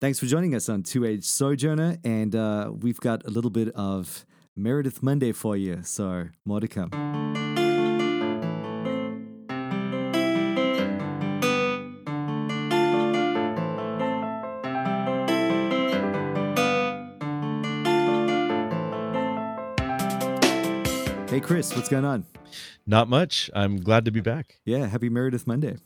Thanks for joining us on Two Age Sojourner, and uh, we've got a little bit of Meredith Monday for you, so more to come. Hey, Chris, what's going on? Not much. I'm glad to be back. Yeah, happy Meredith Monday.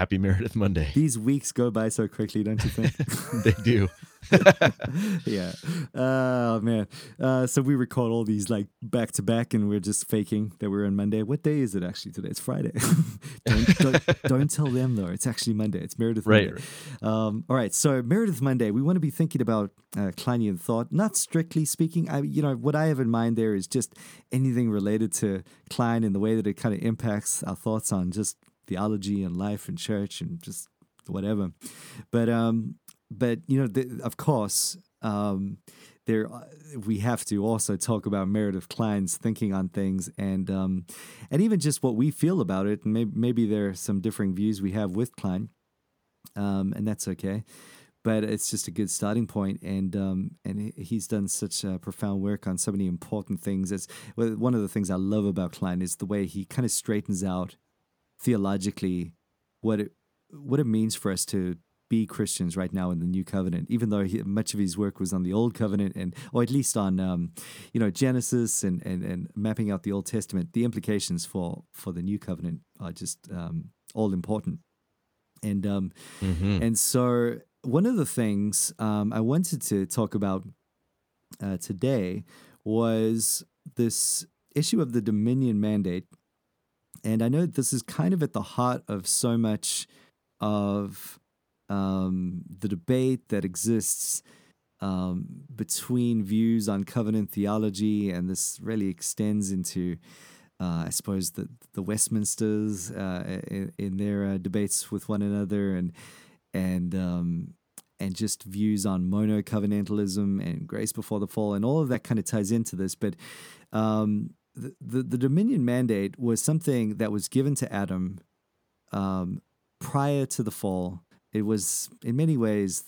Happy Meredith Monday. These weeks go by so quickly, don't you think? they do. yeah. Oh man. Uh, so we record all these like back to back, and we're just faking that we're on Monday. What day is it actually today? It's Friday. don't, don't, don't, tell them though. It's actually Monday. It's Meredith Monday. Right. Um, all right. So Meredith Monday. We want to be thinking about uh, Klinean thought, not strictly speaking. I, you know, what I have in mind there is just anything related to Kline and the way that it kind of impacts our thoughts on just theology and life and church and just whatever. But um, but you know, the, of course, um, there uh, we have to also talk about Meredith Kline's thinking on things and um, and even just what we feel about it. And maybe maybe there are some differing views we have with Kline, um, and that's okay. But it's just a good starting point, and um, and he's done such uh, profound work on so many important things. It's one of the things I love about Klein is the way he kind of straightens out theologically what it what it means for us to be Christians right now in the New Covenant, even though he, much of his work was on the Old Covenant and, or at least on, um, you know, Genesis and, and and mapping out the Old Testament. The implications for for the New Covenant are just um, all important, and um, mm-hmm. and so one of the things um, I wanted to talk about uh, today was this issue of the Dominion mandate and I know this is kind of at the heart of so much of um, the debate that exists um, between views on covenant theology, and this really extends into, uh, I suppose, the the Westminsters uh, in, in, their uh, debates with one another, and and um, and just views on mono covenantalism and grace before the fall, and all of that kind of ties into this. But um, the, the, dominion mandate was something that was given to Adam um, prior to the fall. It was, in many ways,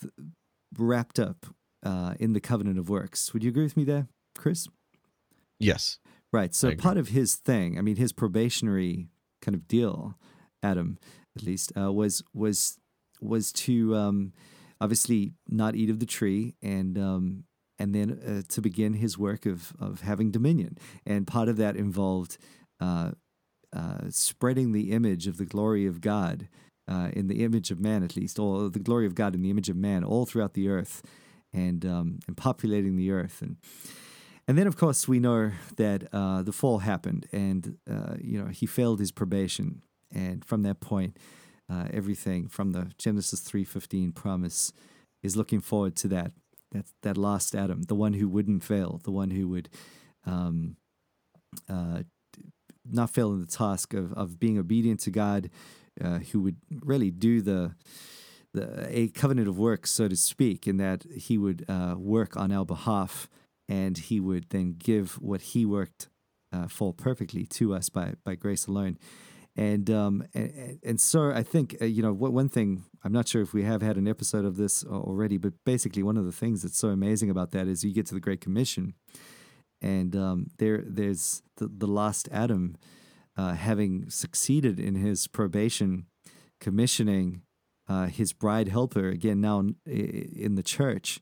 wrapped up uh, in the covenant of works. Would you agree with me there, Chris? Yes. Right. So part of his thing, I mean, his probationary kind of deal, Adam, at least, uh, was was was to um, obviously not eat of the tree and um, and then uh, to begin his work of, of having dominion. And part of that involved uh, uh, spreading the image of the glory of God, uh, in the image of man at least, or the glory of God in the image of man all throughout the earth and, um, and populating the earth. And, and then, of course, we know that uh, the fall happened and, uh, you know, he failed his probation. And from that point, everything from the Genesis 3.15 promise is looking forward to that that that last Adam, the one who wouldn't fail, the one who would um, uh, not fail in the task of of being obedient to God, uh, who would really do the the a covenant of works, so to speak, in that he would uh, work on our behalf, and he would then give what he worked uh, for perfectly to us by by grace alone. And um and, and so I think uh, you know one thing I'm not sure if we have had an episode of this already, but basically one of the things that's so amazing about that is you get to the Great Commission, and um, there there's the, the last Adam uh, having succeeded in his probation, commissioning uh, his bride helper again now in the church,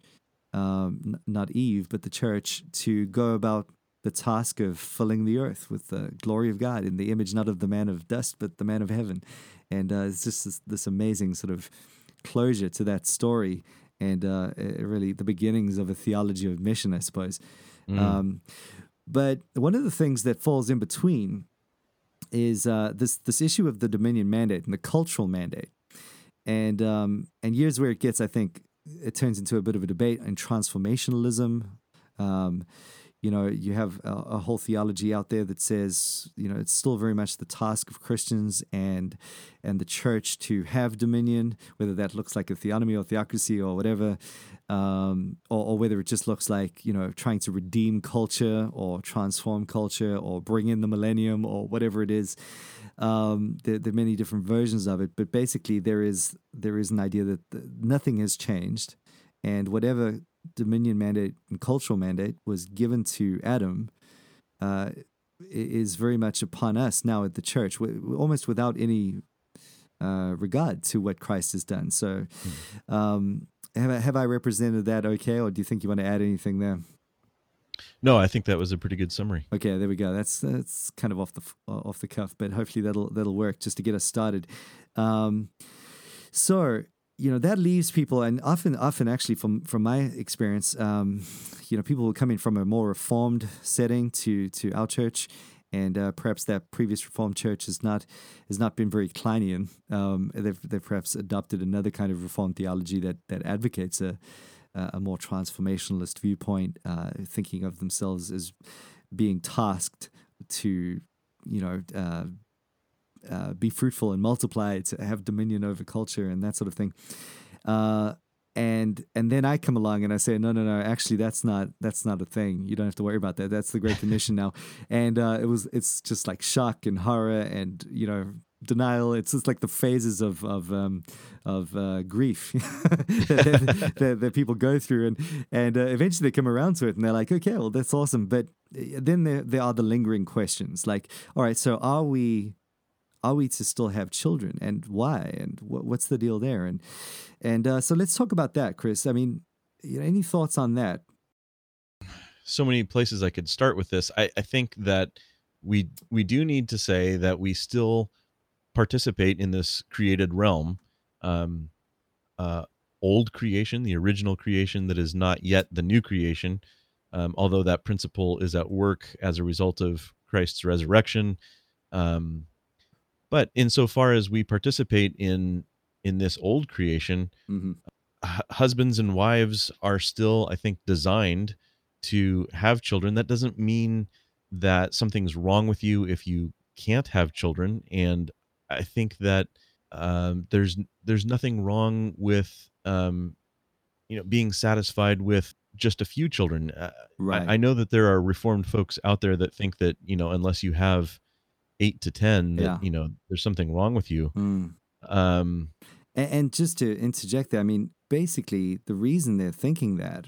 um, not Eve but the church to go about the task of filling the earth with the glory of God in the image not of the man of dust, but the man of heaven. And uh, it's just this, this, amazing sort of closure to that story and uh, really the beginnings of a theology of mission, I suppose. Mm. Um, but one of the things that falls in between is uh, this this issue of the dominion mandate and the cultural mandate. And um, and here's where it gets, I think, it turns into a bit of a debate in transformationalism. Um, you know, you have a, a, whole theology out there that says, you know, it's still very much the task of Christians and and the church to have dominion, whether that looks like a theonomy or theocracy or whatever, um, or, or, whether it just looks like you know trying to redeem culture or transform culture or bring in the millennium or whatever it is. Um, there, there, are many different versions of it, but basically there is there is an idea that nothing has changed and whatever dominion mandate and cultural mandate was given to Adam uh, is very much upon us now at the church, almost without any uh, regard to what Christ has done. So, um, have I, have I represented that okay, or do you think you want to add anything there? No, I think that was a pretty good summary. Okay, there we go. That's that's kind of off the off the cuff, but hopefully that'll that'll work just to get us started. Um, so you know that leaves people, and often often actually from from my experience, um, you know, people coming from a more reformed setting to to our church, and uh, perhaps that previous Reformed church has not has not been very Klinean. Um, they've they've perhaps adopted another kind of Reformed theology that that advocates a a more transformationalist viewpoint, uh, thinking of themselves as being tasked to, you know, uh, uh, be fruitful and multiply, to have dominion over culture and that sort of thing. Uh, and and then I come along and I say, no, no, no, actually, that's not that's not a thing. You don't have to worry about that. That's the Great Commission now. And uh, it was it's just like shock and horror and you know denial. It's just like the phases of of um, of uh, grief that, that, that, people go through, and and uh, eventually they come around to it, and they're like, okay, well, that's awesome. But uh, then there there are the lingering questions, like, all right, so are we are we to still have children, and why, and wh- what's the deal there, and and uh, so let's talk about that, Chris. I mean, you know, any thoughts on that? So many places I could start with this. I, I think that we we do need to say that we still participate in this created realm um, uh, old creation the original creation that is not yet the new creation um, although that principle is at work as a result of christ's resurrection um, but insofar as we participate in in this old creation mm-hmm. h- husbands and wives are still i think designed to have children that doesn't mean that something's wrong with you if you can't have children and I think that um, there's there's nothing wrong with um, you know being satisfied with just a few children. Uh, right. I, I, know that there are reformed folks out there that think that you know unless you have eight to ten, that yeah. you know there's something wrong with you. Mm. Um, and, and just to interject there, I mean, basically the reason they're thinking that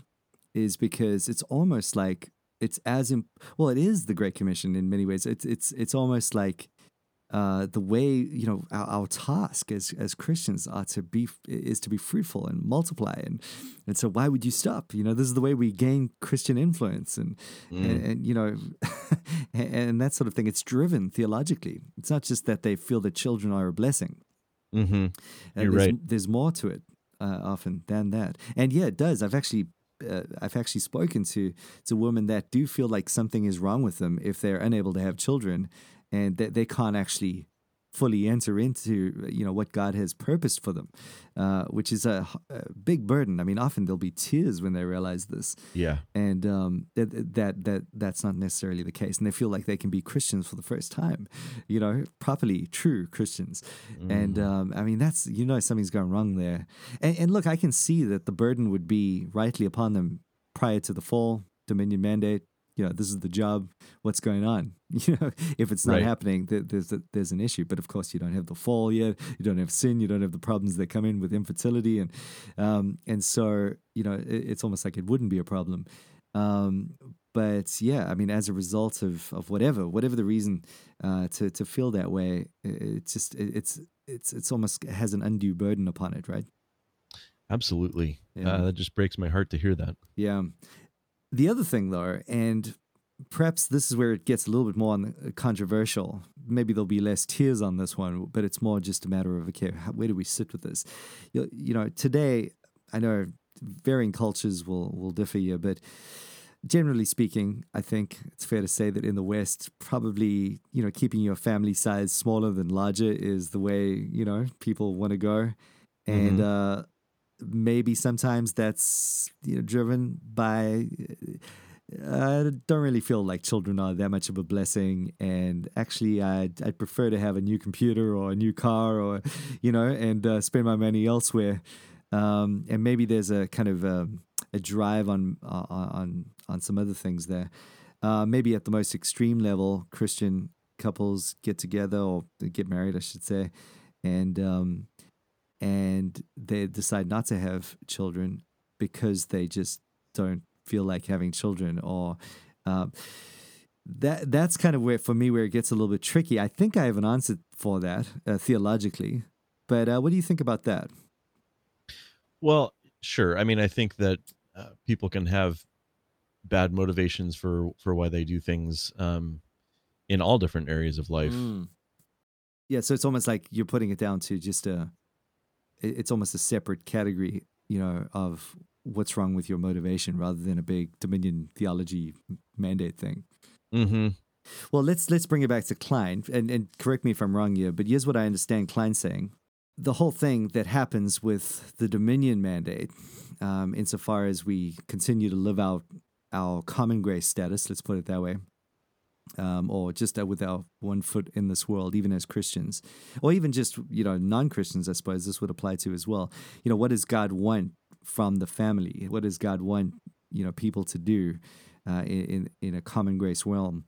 is because it's almost like it's as imp- well. It is the Great Commission in many ways. It's it's it's almost like uh, the way you know our, our, task as as Christians are to be is to be fruitful and multiply. And and so why would you stop? You know this is the way we gain Christian influence and mm. and, and, you know and, and, that sort of thing. It's driven theologically. It's not just that they feel that children are a blessing. Mm-hmm. You're there's, right. there's more to it uh, often than that. And yeah it does. I've actually uh, I've actually spoken to to women that do feel like something is wrong with them if they're unable to have children and that they can't actually fully enter into you know what God has purposed for them, uh, which is a, a, big burden. I mean, often there'll be tears when they realize this. Yeah, and um, that that that that's not necessarily the case, and they feel like they can be Christians for the first time, you know, properly true Christians. Mm. And um, I mean, that's you know something's gone wrong there. And, and look, I can see that the burden would be rightly upon them prior to the fall Dominion mandate you know this is the job what's going on? You know if it's not right. happening there's a, there's an issue. But of course you don't have the fall yet. You don't have sin. You don't have the problems that come in with infertility. And um, and so you know it, it's almost like it wouldn't be a problem. Um, but yeah i mean as a result of of whatever whatever the reason uh, to to feel that way it's just it, it's it's it's almost has an undue burden upon it right? Absolutely. Yeah. uh, that just breaks my heart to hear that. Yeah the other thing, though, and perhaps this is where it gets a little bit more controversial. Maybe there'll be less tears on this one, but it's more just a matter of okay, how, where do we sit with this? You, you know, today I know varying cultures will will differ here, but generally speaking, I think it's fair to say that in the West, probably you know keeping your family size smaller than larger is the way you know people want to go, and mm-hmm. uh, maybe sometimes that's you know driven by I don't really feel like children are that much of a blessing, and actually, I'd, I'd prefer to have a new computer or a new car, or you know, and uh, spend my money elsewhere. Um, and maybe there's a kind of a, um, a drive on on on some other things there. Uh, maybe at the most extreme level, Christian couples get together or get married, I should say, and um, and they decide not to have children because they just don't feel like having children or um, that that's kind of where for me where it gets a little bit tricky. I think I have an answer for that uh, theologically, but uh, what do you think about that? Well, sure. I mean, I think that uh, people can have bad motivations for for why they do things um, in all different areas of life. Mm. Yeah, so it's almost like you're putting it down to just a. It's almost a separate category, you know, of what's wrong with your motivation, rather than a big Dominion theology mandate thing. Mm-hmm. Well, let's let's bring it back to Kline, and, and correct me if I'm wrong here, but here's what I understand Kline saying: the whole thing that happens with the Dominion mandate, um, insofar as we continue to live out our common grace status, let's put it that way, um, or just with our one foot in this world, even as Christians, or even just you know non Christians, I suppose this would apply to as well. You know, what does God want from the family? What does God want you know people to do uh, in in a common grace realm?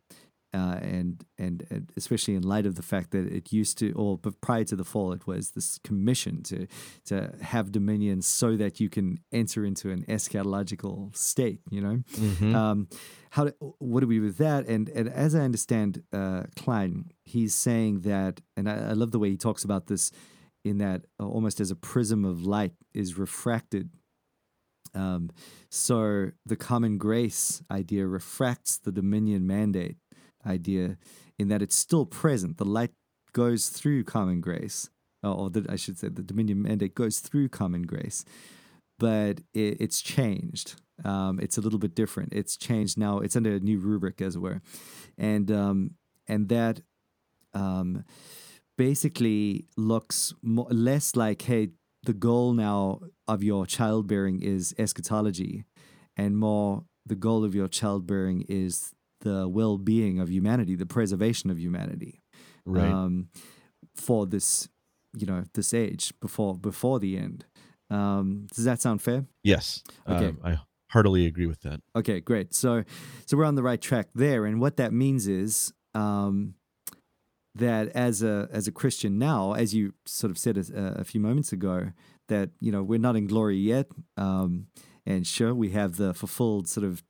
Uh, and, and and especially in light of the fact that it used to, or but prior to the fall, it was this commission to to have dominion so that you can enter into an eschatological state. You know, Mm-hmm. um, how do, what do we with that? And and as I understand uh, Kline, he's saying that, and I, I love the way he talks about this, in that uh, almost as a prism of light is refracted. Um, so the common grace idea refracts the dominion mandate idea in that it's still present. The light goes through common grace, or, the, I should say, the dominion mandate goes through common grace, but it, it's changed. Um, it's a little bit different. It's changed now. It's under a new rubric, as it were, and um, and that um, basically looks less like, hey, the goal now of your childbearing is eschatology, and more the goal of your childbearing is the well-being of humanity, the preservation of humanity, Right. um, for this, you know, this age before before the end. Um, does that sound fair? yes. okay. Um, I heartily agree with that. Okay, great. So, so we're on the right track there, and what that means is um, that as a as a Christian now, as you sort of said a, a few moments ago, that you know we're not in glory yet, um, and sure we have the fulfilled sort of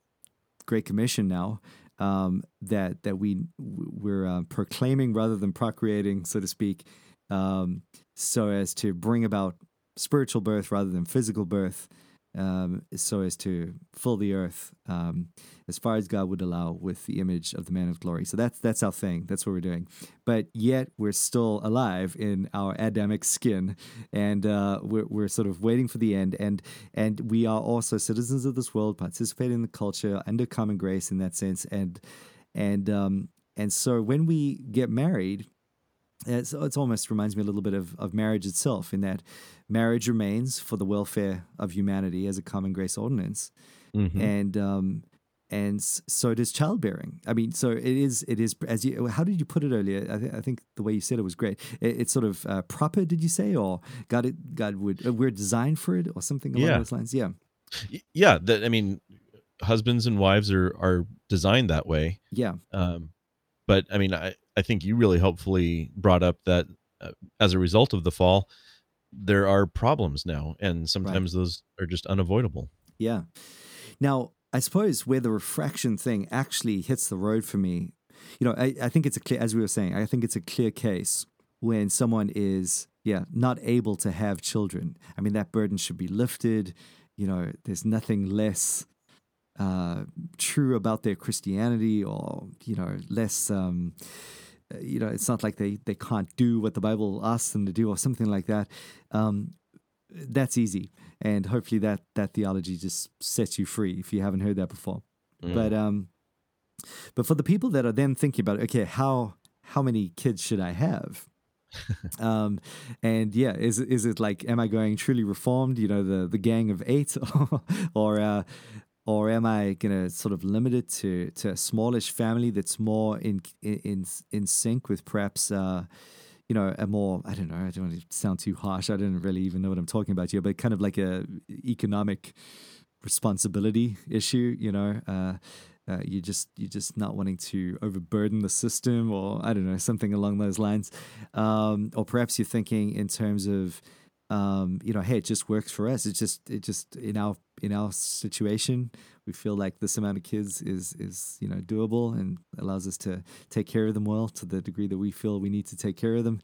Great Commission now. Um, that that we we're uh, proclaiming rather than procreating, so to speak, um, so as to bring about spiritual birth rather than physical birth, um, so as to fill the earth um, as far as God would allow with the image of the man of glory. So that's that's our thing. That's what we're doing. But yet we're still alive in our Adamic skin, and uh, we're we're sort of waiting for the end. And and we are also citizens of this world, participating in the culture under common grace in that sense. And and um, and so when we get married. It's, it's almost reminds me a little bit of, of marriage itself, in that marriage remains for the welfare of humanity as a common grace ordinance, Mhm. and um, and so does childbearing. I mean, so it is it is as you. How did you put it earlier? I, th- I think the way you said it was great. It, it's sort of uh, proper. Did you say, or God? It, God would uh, we're designed for it, or something along Yeah. those lines. Yeah, yeah. That I mean, husbands and wives are are designed that way. yeah, Um, but I mean, I I think you really helpfully brought up that uh, as a result of the fall, there are problems now, and sometimes those are just unavoidable. yeah. Now, I suppose where the refraction thing actually hits the road for me, you know, I, I think it's a clear, as we were saying, I think it's a clear case when someone is, yeah, not able to have children. I mean, that burden should be lifted. You know, there's nothing less uh, true about their Christianity or, you know, less, um, uh, you know, it's not like they, they can't do what the Bible asks them to do or something like that. Um, that's easy. And hopefully that, that theology just sets you free if you haven't heard that before. Mm. But um, but for the people that are then thinking about, okay, how how many kids should I have? um, and yeah, is is it like, am I going truly reformed? You know, the the gang of eight, or uh, or am I gonna sort of limit it to to a smallish family that's more in in in sync with perhaps. Uh, you know, a more, I don't know, I don't want to sound too harsh. I don't really even know what I'm talking about here, but kind of like a economic responsibility issue, you know, uh, uh, you just you're just not wanting to overburden the system, or I don't know something along those lines, um, or perhaps you're thinking in terms of, um, you know, hey, it just works for us. It's just it just in our in our situation, we feel like this amount of kids is is you know doable and allows us to take care of them well to the degree that we feel we need to take care of them.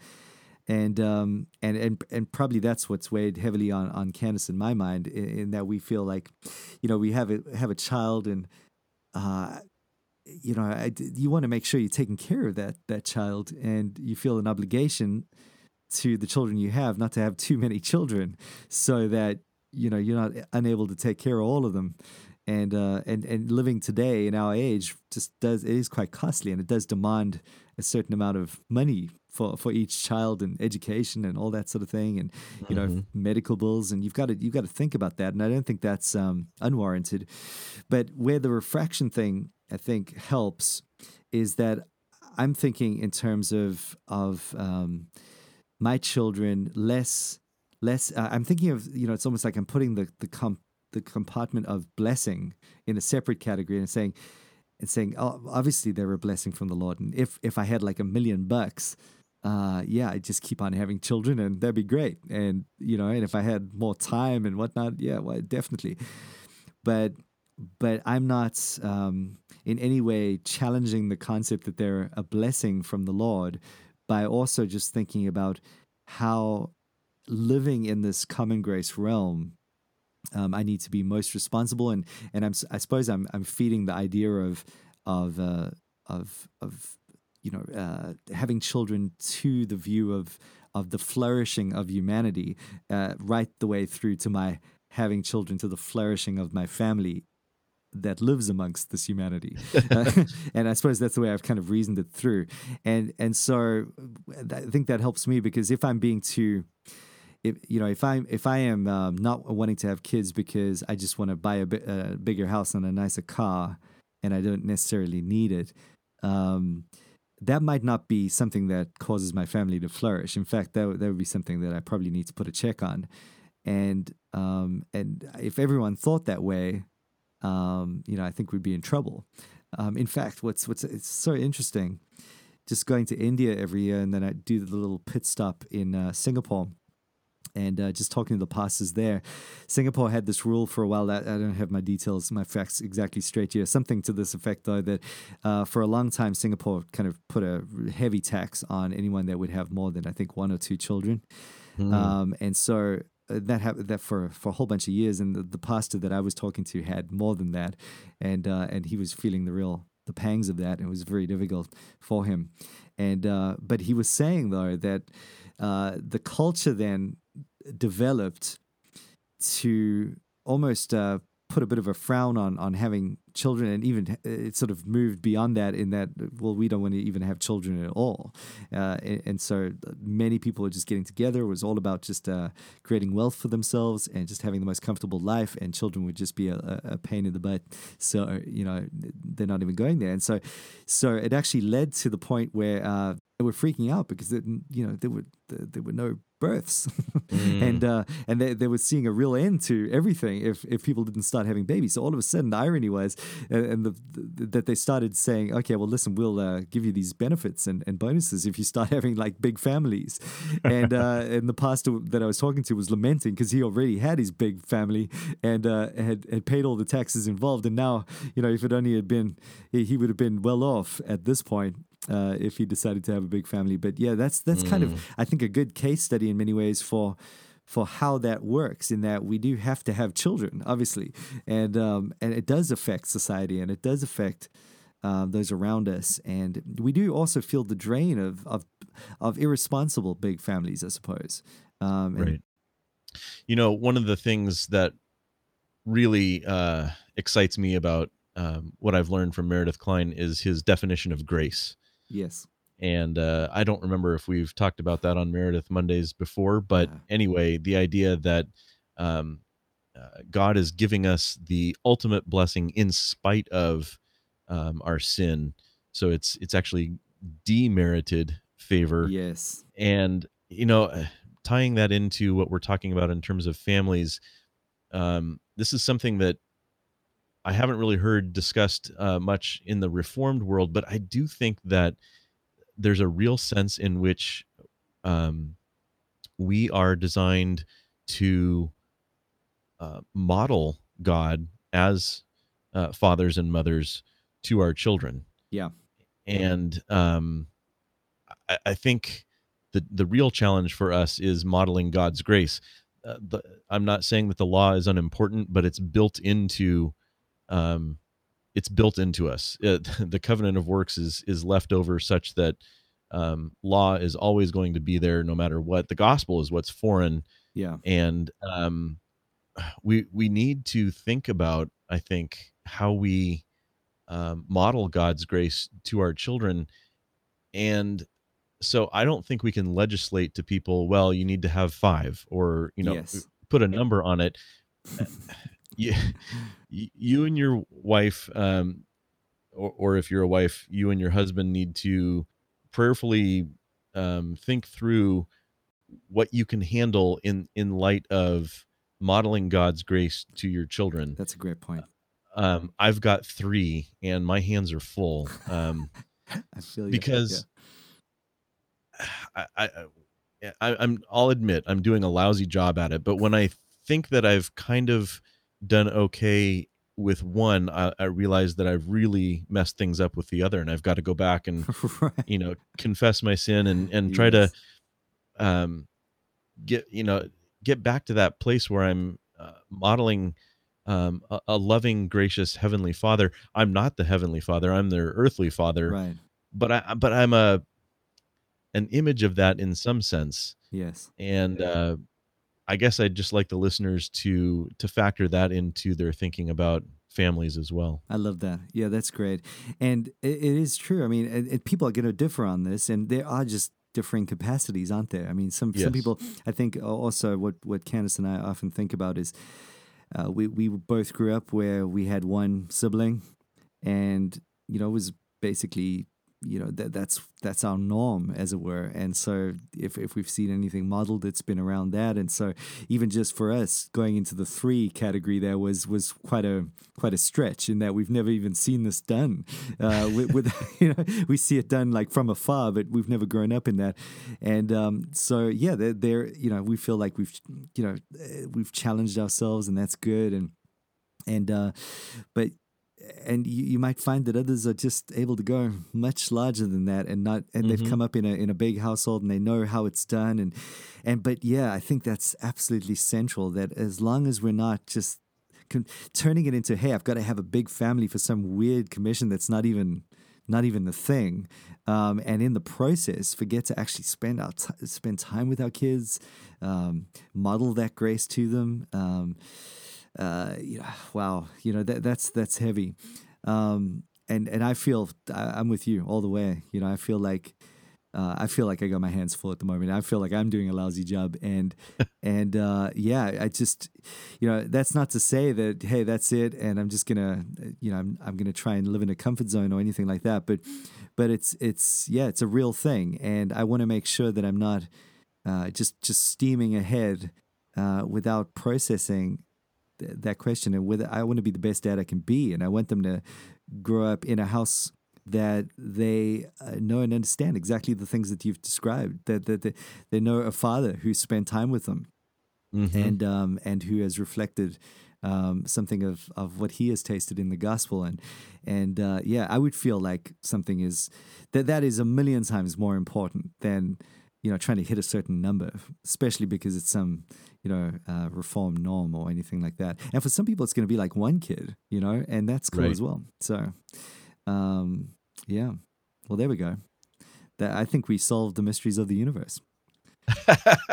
And um, and and and probably that's what's weighed heavily on on Candace in my mind, in, in that we feel like, you know, we have a have a child and uh, you know, I, you want to make sure you're taking care of that that child, and you feel an obligation to the children you have not to have too many children, so that you know you're not unable to take care of all of them. And uh, and and living today in our age just does it is quite costly, and it does demand a certain amount of money for for each child and education and all that sort of thing and you know mm-hmm. medical bills and you've got to you've got to think about that and I don't think that's um, unwarranted but where the refraction thing I think helps is that I'm thinking in terms of of um, my children less less. Uh, I'm thinking of you know it's almost like I'm putting the the comp, the compartment of blessing in a separate category and saying and saying oh, obviously they're a blessing from the Lord and if if I had like a million bucks. Uh, yeah, I just keep on having children, and that'd be great. And you know, and if I had more time and whatnot, yeah, well, definitely. But but I'm not um, in any way challenging the concept that they're a blessing from the Lord by also just thinking about how living in this common grace realm um, I need to be most responsible. And and I'm I suppose I'm I'm feeding the idea of of uh, of of you know uh, having children to the view of of the flourishing of humanity uh, right the way through to my having children to the flourishing of my family that lives amongst this humanity. Uh, and i suppose that's the way i've kind of reasoned it through. And and so i think that helps me because if i'm being too if you know if i'm if i am um, not wanting to have kids because i just want to buy a, bi- a, bigger house and a nicer car and i don't necessarily need it um, that might not be something that causes my family to flourish. In fact that, that would be something that i probably need to put a check on. And um, and if everyone thought that way um, you know, I think we'd be in trouble. Um, in fact, what's what's it's so interesting, just going to India every year, and then I do the little pit stop in uh, Singapore, and uh, just talking to the pastors there. Singapore had this rule for a while. That I don't have my details, my facts exactly straight here. Something to this effect, though, that uh, for a long time Singapore kind of put a heavy tax on anyone that would have more than I think one or two children. Mm. Um, and so uh, that happened that for for a whole bunch of years, and the, the pastor that I was talking to had more than that, and uh, and he was feeling the real the pangs of that, and it was very difficult for him. And uh, but he was saying though that uh, the culture then developed to almost uh, put a bit of a frown on on having children and even uh, it sort of moved beyond that in that well we don't want to even have children at all. Uh, and, and, so many people are just getting together. It was all about just uh, creating wealth for themselves and just having the most comfortable life and children would just be a, a pain in the butt. So you know they're not even going there. And so so it actually led to the point where uh, they were freaking out because it, you know there were there were no births, mm. and uh, and they, they were seeing a real end to everything if if people didn't start having babies. So all of a sudden, the irony was, and, and the, the, that they started saying, okay, well, listen, we'll uh, give you these benefits and, and bonuses if you start having like big families. and uh, and the pastor that I was talking to was lamenting because he already had his big family and uh, had had paid all the taxes involved, and now you know if it only had been he, he would have been well off at this point uh, if he decided to have a big family. But yeah, that's that's mm. kind of mm. I think a good case study in many ways for for how that works. In that we do have to have children, obviously, and um, and it does affect society and it does affect. Uh, those around us, and we do also feel the drain of of, of irresponsible big families, I suppose. Um, right. You know, one of the things that really uh, excites me about um, what I've learned from Meredith Kline is his definition of grace. Yes. And uh, I don't remember if we've talked about that on Meredith Mondays before, but yeah. anyway, the idea that um, uh, God is giving us the ultimate blessing in spite of um, our sin. So it's it's actually demerited favor. Yes. And you know, uh, tying that into what we're talking about in terms of families, um, this is something that I haven't really heard discussed uh, much in the reformed world, but I do think that there's a real sense in which um, we are designed to uh, model God as uh, fathers and mothers to our children. Yeah. And um, I, I think the the real challenge for us is modeling God's grace. Uh, the, I'm not saying that the law is unimportant, but it's built into um, it's built into us. Uh, the covenant of works is is left over such that um, law is always going to be there no matter what. The gospel is what's foreign, Yeah. and um, we we need to think about. I think how we um, model God's grace to our children, and so I don't think we can legislate to people. Well, you need to have five, or you know, Yes. put a number on it. you, you and your wife, um, or, or if you're a wife, you and your husband need to prayerfully um, think through what you can handle in in light of modeling God's grace to your children. That's a great point. Um, I've got three, and my hands are full um, I feel you. because I, I, I, I- I'm. I'll admit I'm doing a lousy job at it, but when I think that I've kind of done okay with one, I, I realize that I've really messed things up with the other, and I've got to go back and right. you know confess my sin and and try to um get you know get back to that place where i'm uh, modeling um a, a loving gracious heavenly father i'm not the heavenly father i'm their earthly father Right. but i but i'm a an image of that in some sense Yes. and uh i guess i'd just like the listeners to to factor that into their thinking about families as well I love that. Yeah, that's great. And it, it is true. I mean, and, and people are going to differ on this, and there are just differing capacities, aren't there? I mean, some Yes. some people. I think also what what Candice and I often think about is uh, we we both grew up where we had one sibling, and you know it was basically you know that that's that's our norm as it were. And so if if we've seen anything modeled it's been around that. And so even just for us going into the three category there was was quite a quite a stretch in that we've never even seen this done uh, with, with you know we see it done like from afar but we've never grown up in that. And um, so yeah they're, they're you know we feel like we've you know eh, we've challenged ourselves and that's good. And and uh, but and you, you might find that others are just able to go much larger than that and not and they've Mhm. come up in a in a big household and they know how it's done and and but yeah i think that's absolutely central that as long as we're not just con- turning it into hey i've got to have a big family for some weird commission that's not even not even the thing um, and in the process forget to actually spend our t- spend time with our kids um, model that grace to them um, uh, you know, wow, you know that that's that's heavy, um, and and I feel I, I'm with you all the way. You know, I feel like uh, I feel like I got my hands full at the moment. I feel like I'm doing a lousy job, and and uh, yeah, I just you know that's not to say that hey that's it, and I'm just gonna you know I'm I'm gonna try and live in a comfort zone or anything like that, but but it's it's yeah it's a real thing, and I want to make sure that I'm not uh, just just steaming ahead uh, without processing th- that question and whether I want to be the best dad I can be, and I want them to grow up in a house that they uh, know and understand exactly the things that you've described. That that they, they know a father who spent time with them Mhm. and um, and who has reflected um, something of, of what he has tasted in the gospel and and uh, yeah I would feel like something is that that is a million times more important than you know trying to hit a certain number especially because it's some you know uh, reform norm or anything like that and for some people it's going to be like one kid you know and that's cool Right. as well so um, yeah well there we go that I think we solved the mysteries of the universe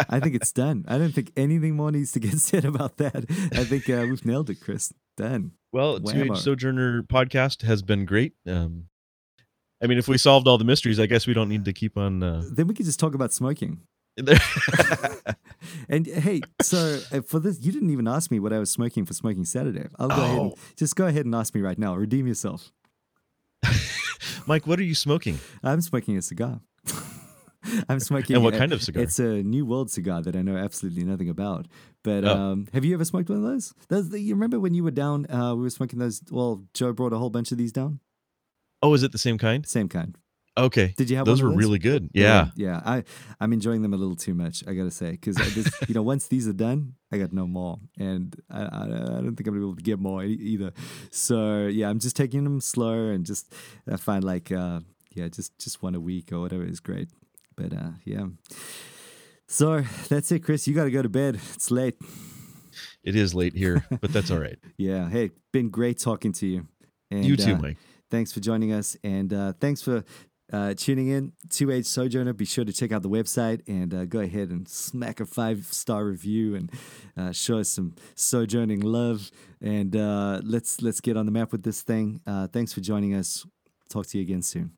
I think it's done. I don't think anything more needs to get said about that. I think uh, we've nailed it, Chris. Done. Well, Two Age Sojourner podcast has been great. Um, I mean, if we solved all the mysteries, I guess we don't need to keep on. Uh, Then we could just talk about smoking. And hey, so uh, for this, you didn't even ask me what I was smoking for Smoking Saturday. I'll go ahead and Oh. just go ahead and ask me right now. Redeem yourself. Mike, what are you smoking? I'm smoking a cigar. I'm smoking. And what a- kind of cigar? It's a New World cigar that I know absolutely nothing about. But Oh. um, have you ever smoked one of those? those you remember when you were down? Uh, we were smoking those. Well, Joe brought a whole bunch of these down. Oh, is it the same kind? Same kind. Okay. Did you have those were those? really good. Yeah. yeah. I I'm enjoying them a little too much. I gotta say, because you know, once these are done, I got no more, and I, I, I don't think I'm gonna be able to get more e- either. So yeah, I'm just taking them slow and just I find like uh, yeah, just just one a week or whatever is great. But uh, yeah. So that's it, Chris. You got to go to bed. It's late. It is late here, but that's all right. Yeah. Hey, been great talking to you. And, you too, uh, Mike. Thanks for joining us, and uh, thanks for uh, tuning in. Two Age Sojourner. Be sure to check out the website and uh, go ahead and smack a five star review and uh, show us some sojourning love. And uh, let's let's get on the map with this thing. Uh, thanks for joining us. Talk to you again soon.